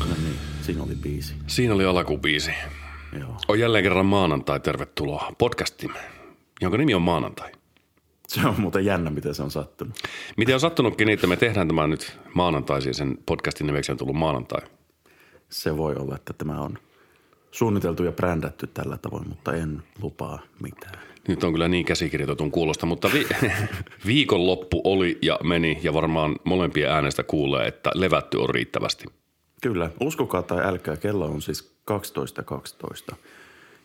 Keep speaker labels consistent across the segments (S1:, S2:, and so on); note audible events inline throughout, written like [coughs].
S1: No niin, siinä oli biisi.
S2: Siinä oli alkubiisi.
S1: Joo.
S2: On jälleen kerran maanantai, tervetuloa podcastiin, jonka nimi on maanantai.
S1: Se on muuten jännä, miten se on sattunut.
S2: Miten on sattunutkin niin, että me tehdään tämä nyt maanantaisin, sen podcastin nimeksi on tullut maanantai.
S1: Se voi olla, että tämä on suunniteltu ja brändätty tällä tavoin, mutta en lupaa mitään.
S2: Nyt on kyllä niin käsikirjoitetun kuulosta, mutta vi- [laughs] viikonloppu oli ja meni ja varmaan molempien äänestä kuulee, että levätty on riittävästi.
S1: Kyllä, uskokaa tai älkää, kello on siis 12.12.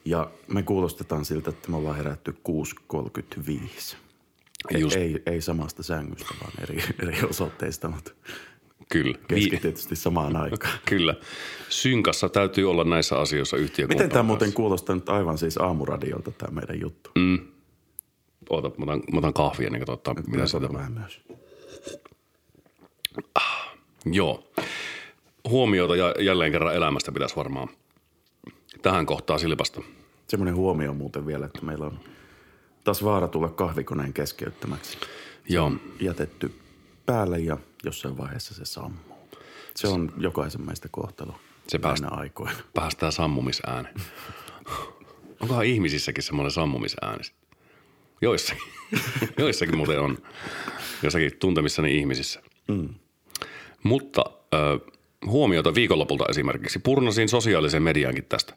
S1: Ja me kuulostetaan siltä, että me ollaan herätty 6.35. Ei,
S2: Just.
S1: ei, ei samasta sängystä, vaan eri, eri osoitteista, mutta
S2: Kyllä.
S1: keski tietysti samaan aikaan. [laughs]
S2: Kyllä. Synkassa täytyy olla näissä asioissa yhtiö.
S1: Miten tämä muuten kuulostaa nyt aivan siis aamuradiolta tämä meidän juttu? Mm.
S2: Oota, mä otan, mä otan kahvia, niin katsotaan, mitä
S1: Minä
S2: se
S1: otan vähän myös.
S2: Joo. Huomiota ja jälleen kerran elämästä pitäisi varmaan tähän kohtaan silpasta.
S1: Semmoinen huomio muuten vielä, että meillä on taas vaara tulla kahvikoneen keskeyttämäksi.
S2: Joo.
S1: Jätetty päälle ja jossain vaiheessa se sammuu. Se on jokaisen meistä kohtalo.
S2: Se päästä-
S1: näinä aikoina.
S2: Päästään sammumisääni. Onkohan ihmisissäkin semmoinen sammumisääni? Joissakin. [laughs] Joissakin muuten on. Jossakin tuntemissani ihmisissä. Mm. Mutta ö, huomiota viikonlopulta esimerkiksi. Purnasin sosiaalisen mediankin tästä.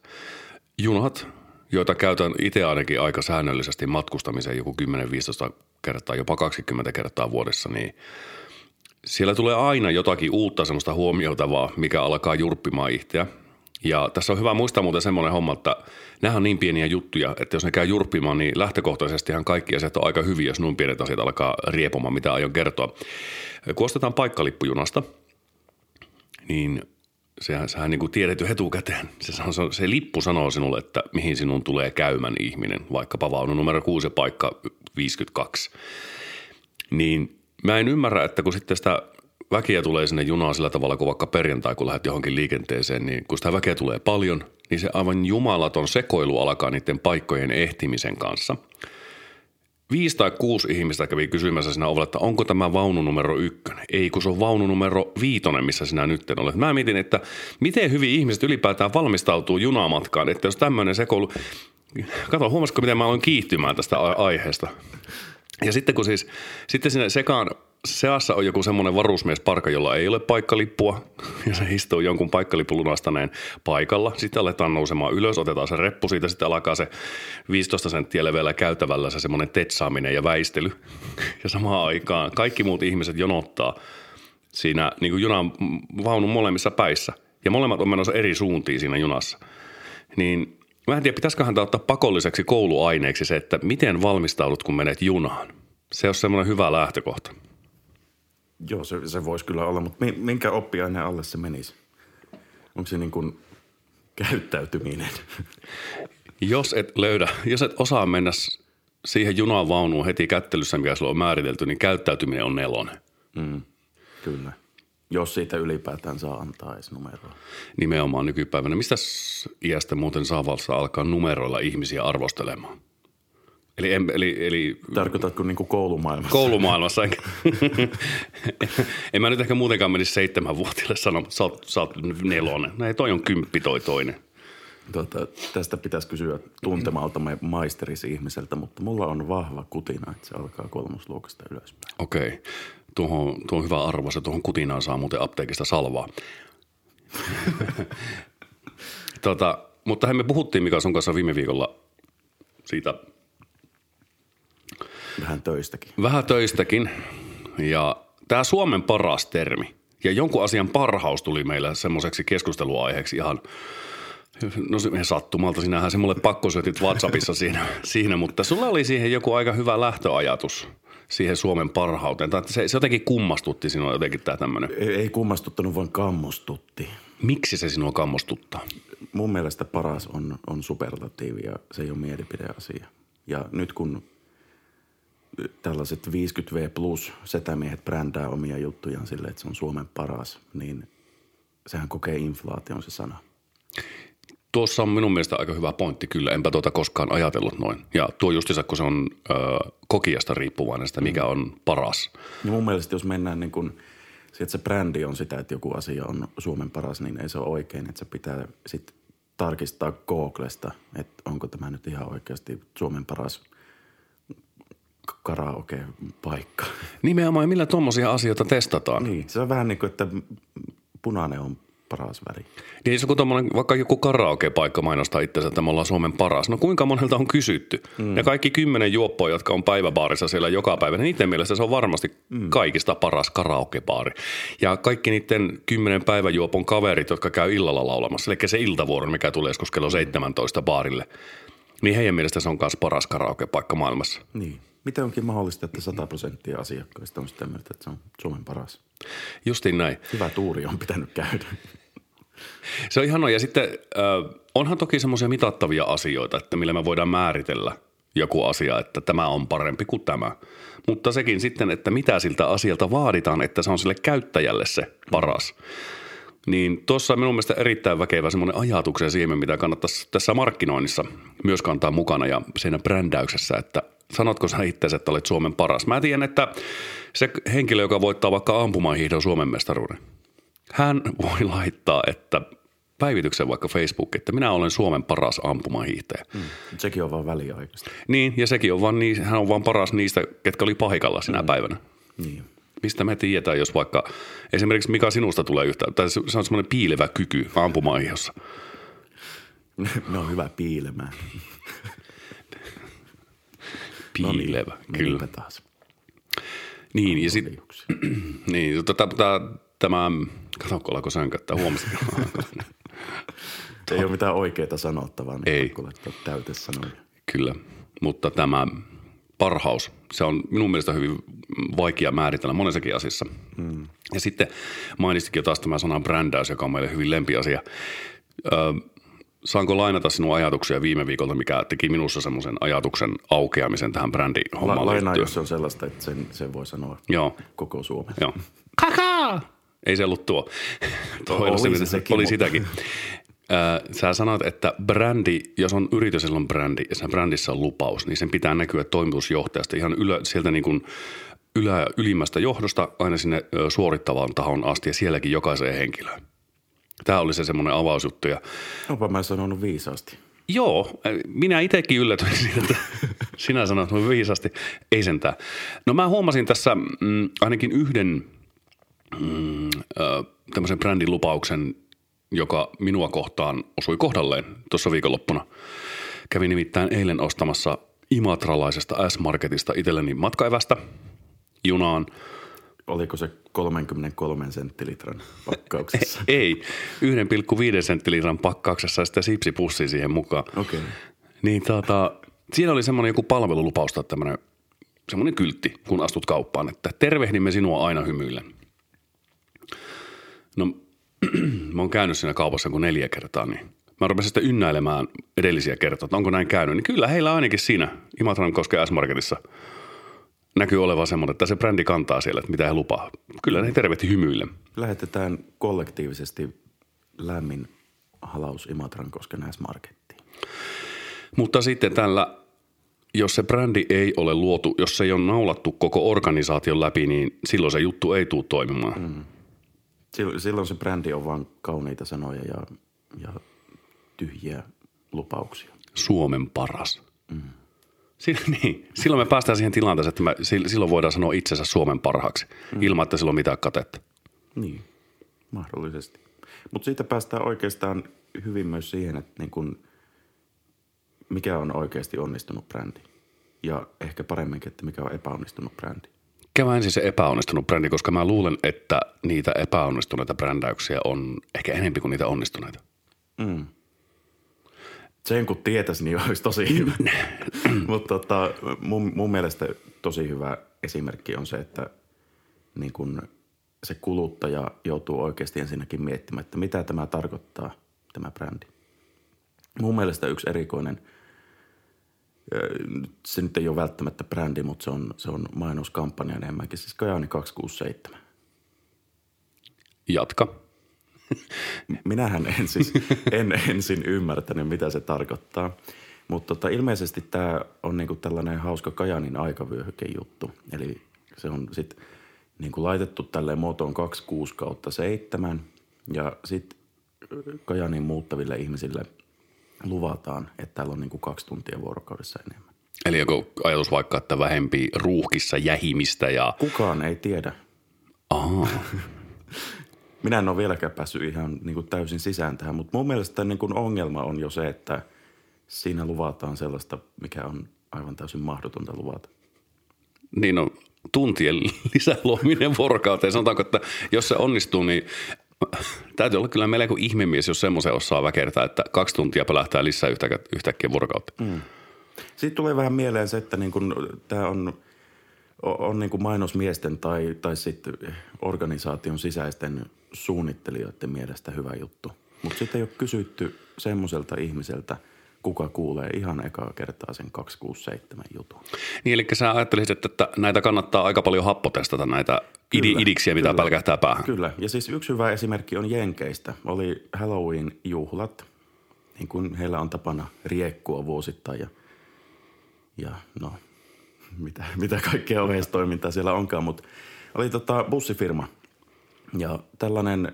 S2: Junat, joita käytän itse ainakin aika säännöllisesti matkustamiseen joku 10-15 kertaa, jopa 20 kertaa vuodessa, niin siellä tulee aina jotakin uutta semmoista huomioitavaa, mikä alkaa jurppimaan itseä. Ja tässä on hyvä muistaa muuten semmoinen homma, että nämä on niin pieniä juttuja, että jos ne käy jurppimaan, niin lähtökohtaisestihan kaikki asiat on aika hyviä, jos noin pienet asiat alkaa riepumaan, mitä aion kertoa. Kun ostetaan paikkalippujunasta, niin sehän, sehän niin kuin tiedät jo etukäteen. Se, se, se lippu sanoo sinulle, että mihin sinun tulee käymän ihminen, vaikkapa vaunu numero 6 ja paikka 52. Niin mä en ymmärrä, että kun sitten sitä väkeä tulee sinne junaan sillä tavalla, kun vaikka perjantai, kun lähdet johonkin liikenteeseen, niin kun sitä väkeä tulee paljon, niin se aivan jumalaton sekoilu alkaa niiden paikkojen ehtimisen kanssa. Viisi tai kuusi ihmistä kävi kysymässä siinä ovella, että onko tämä vaunu numero ykkönen. Ei, kun se on vaunu numero viitonen, missä sinä nyt olet. Mä mietin, että miten hyvin ihmiset ylipäätään valmistautuu junamatkaan, että jos tämmöinen sekoilu... Kato, huomasitko, miten mä aloin kiihtymään tästä aiheesta? Ja sitten kun siis, sitten sinne sekaan seassa on joku semmoinen varusmiesparka, jolla ei ole paikkalippua, [laughs] ja se istuu jonkun paikkalipun lunastaneen paikalla. Sitten aletaan nousemaan ylös, otetaan se reppu siitä, sitten alkaa se 15 senttiä leveällä käytävällä se semmoinen tetsaaminen ja väistely. [laughs] Ja samaan aikaan kaikki muut ihmiset jonottaa siinä niin kuin junan vaunun molemmissa päissä. Ja molemmat on menossa eri suuntiin siinä junassa. Niin mä en tiedä, pitäisiköhän tämä ottaa pakolliseksi kouluaineeksi se, että miten valmistaudut, kun menet junaan. Se on semmoinen hyvä lähtökohta.
S1: Joo, se, se voisi kyllä olla, mutta mi- minkä oppiaineen alle se menisi? Onko se niin kuin käyttäytyminen? [laughs]
S2: Jos et löydä, jos et osaa mennä siihen junavaunuun heti kättelyssä, mikä sulla on määritelty, niin käyttäytyminen on nelonen.
S1: Kyllä. Jos siitä ylipäätään saa antaa edes numeroa.
S2: Nimenomaan nykypäivänä. Mistä iästä muuten saavalsa alkaa numeroilla ihmisiä arvostelemaan? Eli, eli, eli
S1: Tarkoitatko niin koulumaailmassa?
S2: koulumaailmassa. enkä- [laughs] en mä nyt ehkä muutenkaan menisi seitsemänvuotiaille sanoa, mutta sä oot, sä oot nelonen. Ei, toi on kymppi toi toinen.
S1: Tota, tästä pitäisi kysyä tuntemaltamme maisterisihmiseltä, mutta mulla on vahva kutina, että se alkaa kolmosluokasta ylöspäin.
S2: Okei. Tuohon, tuo on hyvä arvo, se tuohon kutinaan saa muuten apteekista salvaa. [laughs] tota, mutta me puhuttiin Mika sun kanssa viime viikolla siitä
S1: Vähän töistäkin.
S2: vähän töistäkin. Ja tämä Suomen paras termi ja jonkun asian parhaus tuli meillä semmoiseksi keskusteluaiheeksi ihan No se sattumalta, sinähän se mulle pakko syötit WhatsAppissa siinä, [laughs] siinä, mutta sulla oli siihen joku aika hyvä lähtöajatus siihen Suomen parhauteen. Tai se, se jotenkin kummastutti sinua jotenkin tämä tämmöinen.
S1: Ei, ei kummastuttanut, vaan kammostutti.
S2: Miksi se sinua kammostuttaa?
S1: Mun mielestä paras on, on superlatiivi ja se ei ole mielipideasia. Ja nyt kun tällaiset 50V plus setämiehet brändää omia juttujaan silleen, että se on Suomen paras, niin sehän kokee inflaation se sana.
S2: Tuossa on minun mielestä aika hyvä pointti kyllä, enpä tuota koskaan ajatellut noin. Ja tuo justiinsa, kun se on ö, kokiasta riippuvainen sitä, mikä on paras.
S1: Ja mun mielestä jos mennään niin kuin että se brändi on sitä, että joku asia on Suomen paras, niin ei se ole oikein. Että se pitää sitten tarkistaa Googlesta, että onko tämä nyt ihan oikeasti Suomen paras karaoke-paikka.
S2: Nimenomaan, millä tuommoisia asioita testataan.
S1: Niin, se on vähän niin kuin, että punainen on paras väri.
S2: Niin se on tommonen, vaikka joku karaoke-paikka mainostaa itsensä, että me ollaan Suomen paras. No kuinka monelta on kysytty? Mm. Ja kaikki kymmenen juoppoa, jotka on päiväbaarissa siellä joka päivä, niin niiden mielestä se on varmasti mm. kaikista paras karaokebaari. Ja kaikki niiden kymmenen päiväjuopon kaverit, jotka käy illalla laulamassa, eli se iltavuoro, mikä tulee joskus kello 17 baarille, niin heidän mielestä se on myös paras karaokepaikka maailmassa.
S1: Niin. Miten onkin mahdollista, että 100 prosenttia asiakkaista on sitä mieltä, että se on Suomen paras?
S2: Justiin näin.
S1: Hyvä tuuri on pitänyt käydä.
S2: Se on ihan Ja sitten äh, onhan toki semmoisia mitattavia asioita, että millä me voidaan määritellä joku asia, että tämä on parempi kuin tämä. Mutta sekin sitten, että mitä siltä asialta vaaditaan, että se on sille käyttäjälle se paras. Niin tuossa minun mielestä erittäin väkevä semmoinen ajatuksen siemen, mitä kannattaisi tässä markkinoinnissa myös kantaa mukana ja siinä brändäyksessä, että sanotko sä itse, että olet Suomen paras? Mä tiedän, että se henkilö, joka voittaa vaikka ampumahiihdon Suomen mestaruuden, hän voi laittaa, että päivityksen vaikka Facebook, että minä olen Suomen paras ampumahiihtäjä. Mm.
S1: Sekin on vaan väliaikaista.
S2: Niin, ja sekin on vaan, niin, hän on vaan paras niistä, ketkä oli paikalla sinä mm. päivänä.
S1: Niin.
S2: Mistä me tiedetään, jos vaikka esimerkiksi mikä sinusta tulee yhtä, tai se on semmoinen piilevä kyky ampumaihossa. [laughs]
S1: ne on hyvä piilemään. [laughs]
S2: Piilevä,
S1: no niin,
S2: kyllä.
S1: taas.
S2: Niin, ja sitten [clears throat] niin, tota, tämä, katsokko alkoi sönköttää, huomasit?
S1: Ei ole mitään oikeaa sanottavaa, niin
S2: Ei.
S1: täyte sanoja.
S2: Kyllä, mutta tämä parhaus, se on minun mielestä hyvin vaikea määritellä monessakin asiassa. Hmm. Ja sitten mainistikin jo taas tämä sana brändäys, joka on meille hyvin lempiasia. Ö, saanko lainata sinun ajatuksia viime viikolta, mikä teki minussa semmoisen ajatuksen aukeamisen tähän brändihommaan
S1: La, Lainaa, jos se on sellaista, että sen, sen voi sanoa
S2: Joo.
S1: koko Suomen.
S2: Joo. Kakaa! Ei se ollut tuo. tuo oli, oli, se, sekin, oli sitäkin. Sä sanoit, että brändi, jos on yritys, on brändi ja sen brändissä on lupaus, niin sen pitää näkyä toimitusjohtajasta ihan ylä, sieltä niin kuin ylä, ylimmästä johdosta aina sinne suorittavaan tahon asti ja sielläkin jokaiseen henkilöön. Tämä oli se semmoinen avausjuttu. Ja...
S1: Onpa mä sanonut viisaasti.
S2: Joo, minä itsekin yllätyin [laughs] siitä, että sinä sanoit viisaasti. Ei sentään. No mä huomasin tässä mm, ainakin yhden mm, äh, tämmöisen brändin lupauksen, joka minua kohtaan osui kohdalleen tuossa viikonloppuna. Kävin nimittäin eilen ostamassa imatralaisesta S-Marketista itselleni matkaevästä junaan.
S1: Oliko se 33 senttilitran pakkauksessa? [laughs]
S2: Ei, 1,5 senttilitran pakkauksessa ja sitten sipsipussi siihen mukaan.
S1: Okei. Okay.
S2: Niin tota, siinä oli semmoinen joku palvelulupaus tai tämmöinen semmoinen kyltti, kun astut kauppaan, että tervehdimme sinua aina hymyillen. No, [clears throat] mä oon käynyt siinä kaupassa kuin neljä kertaa, niin mä rupesin sitten ynnäilemään edellisiä kertoja, että onko näin käynyt. Niin kyllä heillä ainakin siinä Imatran koskee S-Marketissa näkyy olevan semmoinen, että se brändi kantaa siellä, että mitä he lupaa. Kyllä ne tervehti hymyille.
S1: Lähetetään kollektiivisesti lämmin halaus Imatran kosken S-Markettiin.
S2: Mutta sitten tällä, jos se brändi ei ole luotu, jos se ei ole naulattu koko organisaation läpi, niin silloin se juttu ei tule toimimaan. Mm.
S1: Silloin se brändi on vain kauniita sanoja ja, ja tyhjiä lupauksia.
S2: Suomen paras. Mm. Siinä, [laughs] niin. Silloin me päästään siihen tilanteeseen, että me, silloin voidaan sanoa itsensä Suomen parhaaksi, mm. ilman että sillä on mitään katetta.
S1: Niin, mahdollisesti. Mutta siitä päästään oikeastaan hyvin myös siihen, että niin kun, mikä on oikeasti onnistunut brändi. Ja ehkä paremminkin, että mikä on epäonnistunut brändi.
S2: Kävä ensin se epäonnistunut brändi, koska mä luulen, että niitä epäonnistuneita brändäyksiä on ehkä enemmän kuin niitä onnistuneita.
S1: Mm. Sen kun tietäisi, niin [laughs] olisi tosi hyvä. [clears throat] Mutta tota, mun, mun mielestä tosi hyvä esimerkki on se, että niin kun se kuluttaja joutuu oikeasti ensinnäkin miettimään, että mitä tämä tarkoittaa, tämä brändi. Mun mielestä yksi erikoinen, se nyt ei ole välttämättä brändi, mutta se on, se on mainoskampanja enemmänkin, siis Kajaani 267.
S2: Jatka.
S1: Minähän en siis en ensin ymmärtänyt, mitä se tarkoittaa. Mutta tota, ilmeisesti tämä on niinku tällainen hauska Kajanin aikavyöhyke juttu. Eli se on sitten niin kuin laitettu tälleen muotoon 26 kautta 7 ja sitten Kajanin muuttaville ihmisille luvataan, että täällä on niin kuin kaksi tuntia vuorokaudessa enemmän.
S2: Eli onko ajatus vaikka, että vähempi ruuhkissa jähimistä ja...
S1: Kukaan ei tiedä.
S2: Aha. [laughs]
S1: Minä en ole vieläkään päässyt ihan niin kuin täysin sisään tähän, mutta mun mielestä niin kuin ongelma on jo se, että siinä luvataan sellaista, mikä on aivan täysin mahdotonta luvata.
S2: Niin on tuntien [laughs] lisäluominen vuorokauteen. Sanotaanko, että jos se onnistuu, niin [coughs] täytyy olla kyllä melko ihmemies, jos semmoisen osaa väkertää, että kaksi tuntia pelähtää lisää yhtäkkiä, yhtäkkiä vuorokautta. Mm.
S1: Sitten tulee vähän mieleen se, että niin kun tämä on, on niin kuin mainosmiesten tai, tai sitten organisaation sisäisten suunnittelijoiden mielestä hyvä juttu. Mutta sitten ei ole kysytty semmoiselta ihmiseltä, kuka kuulee ihan ekaa kertaa sen 267 jutun.
S2: Niin, eli sä ajattelisit, että näitä kannattaa aika paljon happotestata, näitä kyllä, idiksiä, mitä kyllä, pälkähtää päähän.
S1: Kyllä, ja siis yksi hyvä esimerkki on Jenkeistä. Oli Halloween-juhlat, niin kuin heillä on tapana riekkua vuosittain ja, ja no, mitä, mitä kaikkea oheistoimintaa siellä onkaan, mutta oli tota bussifirma ja tällainen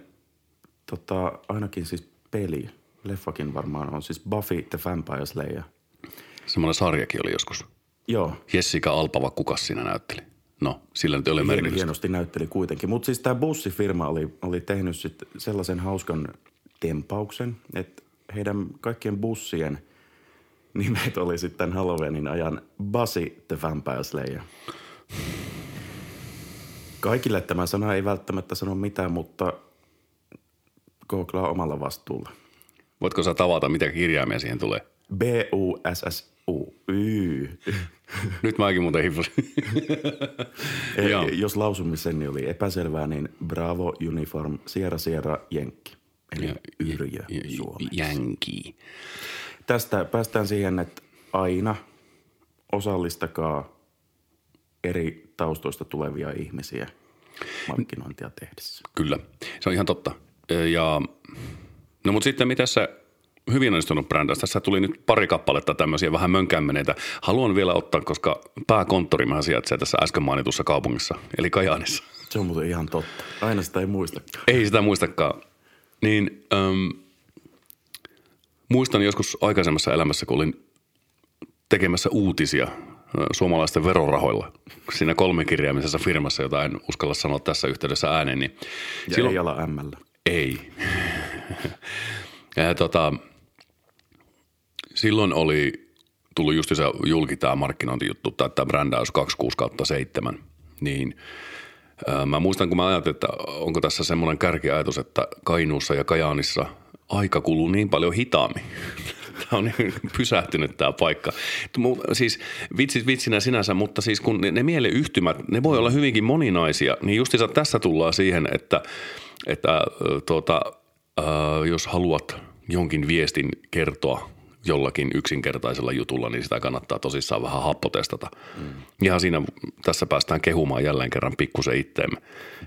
S1: tota, ainakin siis peli, leffakin varmaan on, siis Buffy the Vampire Slayer.
S2: Semmoinen sarjakin oli joskus.
S1: Joo.
S2: Jessica Alpava, kuka siinä näytteli? No, sillä nyt ei ole merkitystä.
S1: Hienosti näytteli kuitenkin. Mutta siis tämä bussifirma oli, oli tehnyt sit sellaisen hauskan tempauksen, että heidän kaikkien bussien nimet oli sitten Halloweenin ajan Bussy the Vampire Slayer. Kaikille tämä sana ei välttämättä sano mitään, mutta googlaa omalla vastuulla.
S2: Voitko sä tavata, mitä kirjaimia siihen tulee?
S1: B-U-S-S-U. Y. [laughs]
S2: Nyt mäkin muuten hiflasin. [laughs]
S1: Jos lausumisen niin oli epäselvää, niin Bravo Uniform Sierra Sierra Jenkki. Eli ja, Yrjö Suomessa.
S2: Jänki.
S1: Tästä päästään siihen, että aina osallistakaa eri taustoista tulevia ihmisiä markkinointia tehdessä.
S2: Kyllä, se on ihan totta. Ja, no mutta sitten mitä se hyvin onnistunut brändäys. Tässä tuli nyt pari kappaletta tämmöisiä vähän mönkämmeneitä. Haluan vielä ottaa, koska pääkonttori mä sijaitsee tässä äsken mainitussa kaupungissa, eli Kajaanissa.
S1: Se on muuten ihan totta. Aina sitä ei muistakaan.
S2: Ei sitä muistakaan. Niin äm, muistan joskus aikaisemmassa elämässä, kun olin tekemässä uutisia suomalaisten verorahoilla siinä kolmekirjaamisessa firmassa, jota en uskalla sanoa tässä yhteydessä ääneen. Niin
S1: ja silloin, ei ala ML.
S2: Ei. [laughs] ja, tota, silloin oli tullut just se julki tämä markkinointijuttu tai tämä brändäys 26 kautta 7, niin ää, mä muistan, kun mä ajattelin, että onko tässä semmoinen kärkiajatus, että Kainuussa ja Kajaanissa aika kuluu niin paljon hitaammin. [laughs] Tämä on niin pysähtynyt tämä paikka. Siis vitsit vitsinä sinänsä, mutta siis kun ne, ne mieleyhtymät, ne voi olla hyvinkin moninaisia, niin justiinsa tässä tullaan siihen, että, että tuota, äh, jos haluat jonkin viestin kertoa jollakin yksinkertaisella jutulla, niin sitä kannattaa tosissaan vähän happotestata. Mm. Ihan siinä tässä päästään kehumaan jälleen kerran pikkusen itteemme.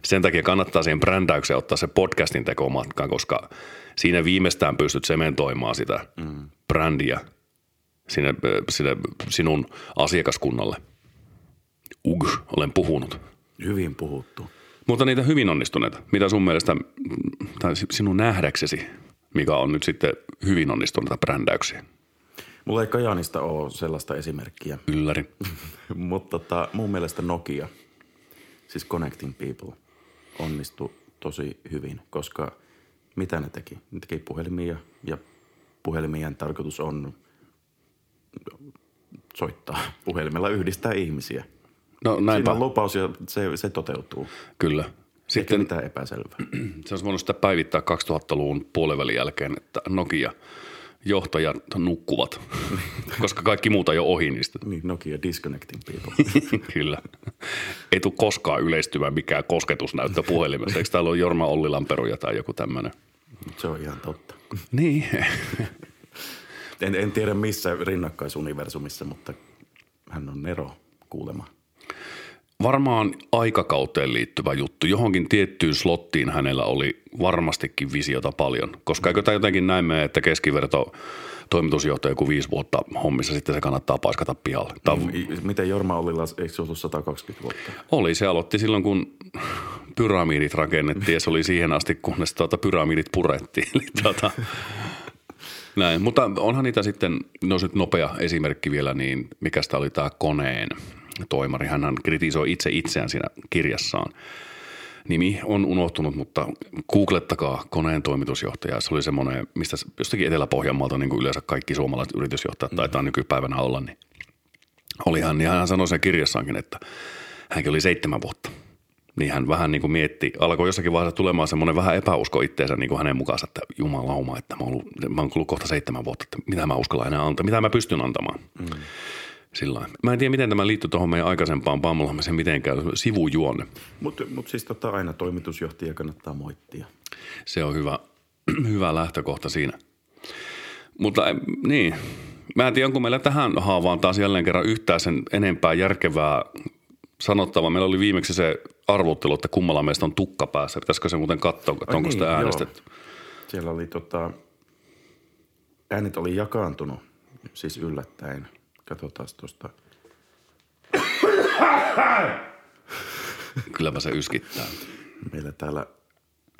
S2: Sen takia kannattaa siihen brändäykseen ottaa se podcastin tekomatkaan, koska siinä viimeistään pystyt sementoimaan sitä mm. brändiä sinne, sinne sinun asiakaskunnalle. Ug, olen puhunut.
S1: Hyvin puhuttu.
S2: Mutta niitä hyvin onnistuneita. Mitä sun mielestä, tai sinun nähdäksesi, mikä on nyt sitten hyvin onnistuneita brändäyksiä?
S1: Mulla ei Kajaanista ole sellaista esimerkkiä.
S2: Ylläri. [laughs]
S1: Mutta tota, mun mielestä Nokia, siis Connecting People, onnistui tosi hyvin, koska mitä ne teki? Ne teki puhelimia ja puhelimien tarkoitus on soittaa puhelimella, yhdistää ihmisiä. No näinpä. Siinä on lupaus ja se, se toteutuu.
S2: Kyllä.
S1: Sitten, mitään epäselvää. [clears throat]
S2: Se olisi voinut sitä päivittää 2000-luvun puolivälin jälkeen, että Nokia johtajat nukkuvat, [laughs] koska kaikki muuta jo ohi niistä. [laughs]
S1: Niin, Nokia disconnecting people. [laughs]
S2: Kyllä. Ei tule koskaan yleistymään mikään kosketusnäyttö puhelimessa. Eikö täällä ole Jorma Ollilan peruja tai joku tämmöinen?
S1: Se on ihan totta.
S2: Niin.
S1: en, en tiedä missä rinnakkaisuniversumissa, mutta hän on Nero kuulemma
S2: varmaan aikakauteen liittyvä juttu. Johonkin tiettyyn slottiin hänellä oli varmastikin visiota paljon, koska eikö tämä jotenkin näin mene, että keskiverto toimitusjohtaja joku viisi vuotta hommissa, sitten se kannattaa paiskata pihalle. Tämä on
S1: Niin, Miten Jorma Ollila, eikö se ollut 120 vuotta?
S2: Oli, se aloitti silloin, kun pyramidit rakennettiin ja se oli siihen asti, kunnes tuota pyramidit purettiin. [laughs] Eli tuota, näin. Mutta onhan niitä sitten, no nyt nopea esimerkki vielä, niin mikä sitä oli tämä koneen toimari. Hän kritisoi itse itseään siinä kirjassaan. Nimi on unohtunut, mutta googlettakaa koneen toimitusjohtaja. Se oli semmoinen, mistä jostakin Etelä-Pohjanmaalta niin kuin yleensä kaikki suomalaiset yritysjohtajat taitaa nykypäivänä olla, niin oli hän, ja hän sanoi sen kirjassaankin, että hänkin oli seitsemän vuotta. Niin hän vähän niin kuin mietti, alkoi jossakin vaiheessa tulemaan semmoinen vähän epäusko itteensä niin kuin hänen mukaansa, että jumalauma, että mä oon, ollut, mä oon ollut kohta seitsemän vuotta, että mitä mä uskallan enää antaa, mitä mä pystyn antamaan. Mm. Sillä. Mä en tiedä, miten tämä liittyy tuohon meidän aikaisempaan Pamulammisen mitenkään, sivujuonne.
S1: Mutta mut siis tota, aina toimitusjohtaja kannattaa moittia.
S2: Se on hyvä, [clears throat] hyvä lähtökohta siinä. Mutta niin, mä en tiedä, onko meillä tähän haavaan taas jälleen kerran yhtään sen enempää järkevää sanottavaa. Meillä oli viimeksi se arvottelu, että kummalla meistä on tukka päässä. Pitäisikö se muuten katsoa, että onko sitä
S1: niin, joo.
S2: äänestetty?
S1: Siellä oli tota, äänet oli jakaantunut, siis yllättäen. Katsotaan tuosta.
S2: Kylläpä se yskittää.
S1: Meillä täällä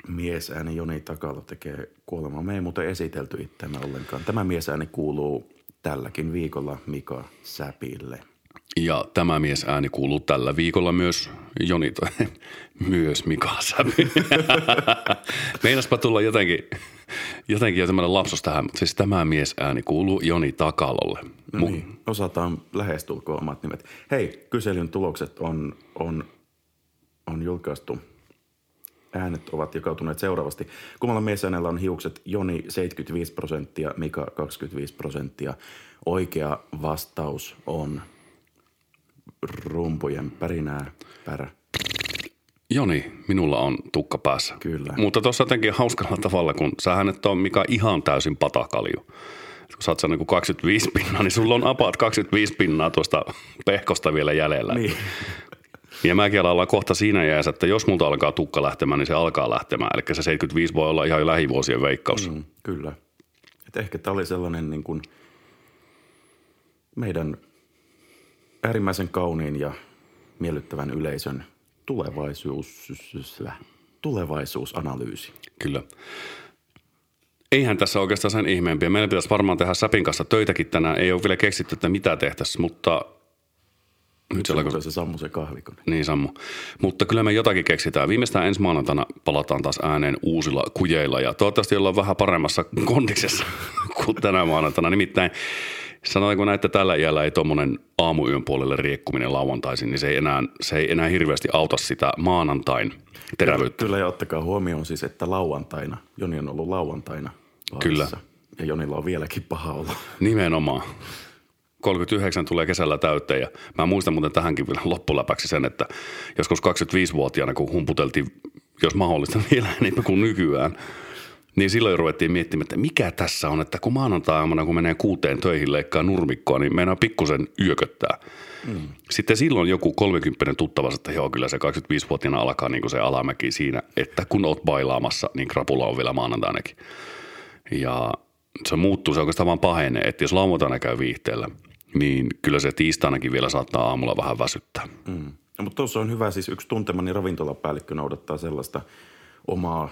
S1: miesääni Joni Takalo tekee kuolemaa. Me ei muuten esitelty itseämme ollenkaan. Tämä miesääni kuuluu tälläkin viikolla Mika Säpille.
S2: Ja tämä mies ääni kuuluu tällä viikolla myös Joni, [laughs] myös Mika Säpy. [laughs] Meinaspa tulla jotenkin, jotenkin jo tämmöinen lapsus tähän, mutta siis tämä mies ääni kuuluu Joni Takalolle.
S1: No niin, osataan lähestulkoon omat nimet. Hei, kyselyn tulokset on, on, on julkaistu. Äänet ovat jakautuneet seuraavasti. Kummalla miesäänellä on hiukset Joni 75 prosenttia, Mika 25 prosenttia. Oikea vastaus on rumpujen pärinää pärä.
S2: Joni, minulla on tukka päässä.
S1: Kyllä.
S2: Mutta tuossa jotenkin hauskalla tavalla, kun sähän et ole Mika ihan täysin patakalju. Kun sä oot saanut 25 pinnaa, niin sulla on apaat 25 pinnaa tuosta pehkosta vielä jäljellä.
S1: Niin.
S2: Ja mäkin ollaan kohta siinä jäässä, että jos multa alkaa tukka lähtemään, niin se alkaa lähtemään. Eli se 75 voi olla ihan jo lähivuosien veikkaus. Mm,
S1: kyllä. Et ehkä tämä oli sellainen niin kuin meidän äärimmäisen kauniin ja miellyttävän yleisön tulevaisuus, tulevaisuusanalyysi.
S2: Kyllä. Eihän tässä oikeastaan sen ihmeempiä. Meidän pitäisi varmaan tehdä Säpin kanssa töitäkin tänään. Ei ole vielä keksitty, että mitä tehtäisiin, mutta nyt
S1: Se on se Sammu se kahvikone.
S2: Niin Sammu. Mutta kyllä me jotakin keksitään. Viimeistään ensi maanantaina palataan taas ääneen uusilla kujeilla ja toivottavasti ollaan vähän paremmassa kondiksessa [laughs] kuin tänä maanantaina. Nimittäin sanotaanko näin, että tällä iällä ei tuommoinen aamuyön puolelle riekkuminen lauantaisin, niin se ei enää, se ei enää hirveästi auta sitä maanantain terävyyttä.
S1: Kyllä ja ottakaa huomioon siis, että lauantaina, Joni on ollut lauantaina
S2: Kyllä.
S1: vaarissa. Ja Jonilla on vieläkin paha olo.
S2: Nimenomaan. 39 tulee kesällä täyteen ja mä muistan muuten tähänkin vielä loppuläpäksi sen, että joskus 25-vuotiaana, kun humputeltiin, jos mahdollista vielä enemmän kuin nykyään, niin silloin ruvettiin miettimään, että mikä tässä on, että kun maanantai-aamuna, kun menee kuuteen töihin leikkaa nurmikkoa, niin meinaa pikkusen yököttää. Mm. Sitten silloin joku 30 tuttava, että joo, kyllä se 25-vuotiaana alkaa niin kuin se alamäki siinä, että kun oot bailaamassa, niin krapula on vielä maanantainakin. Ja se muuttuu, se oikeastaan vaan pahenee, että jos lauantaina käy viihteellä, niin kyllä se tiistainakin vielä saattaa aamulla vähän väsyttää.
S1: Mm. No, mutta tuossa on hyvä, siis yksi tuntemani ravintolapäällikkö noudattaa sellaista omaa,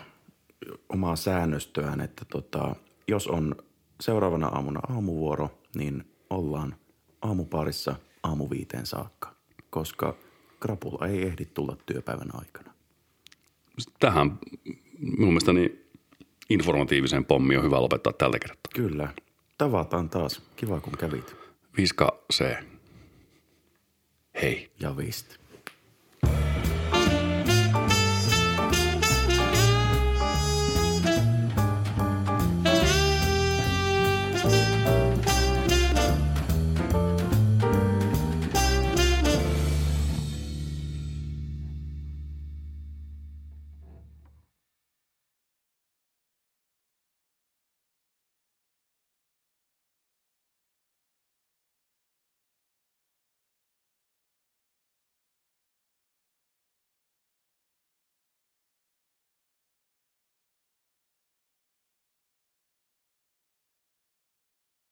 S1: omaa säännöstöään, että tota, jos on seuraavana aamuna aamuvuoro, niin ollaan aamuparissa aamuviiteen saakka, koska krapula ei ehdi tulla työpäivän aikana.
S2: Tähän minun mielestäni informatiivisen pommi on hyvä lopettaa tältä kertaa.
S1: Kyllä. Tavataan taas. Kiva, kun kävit.
S2: Viska se. Hei.
S1: Ja vist.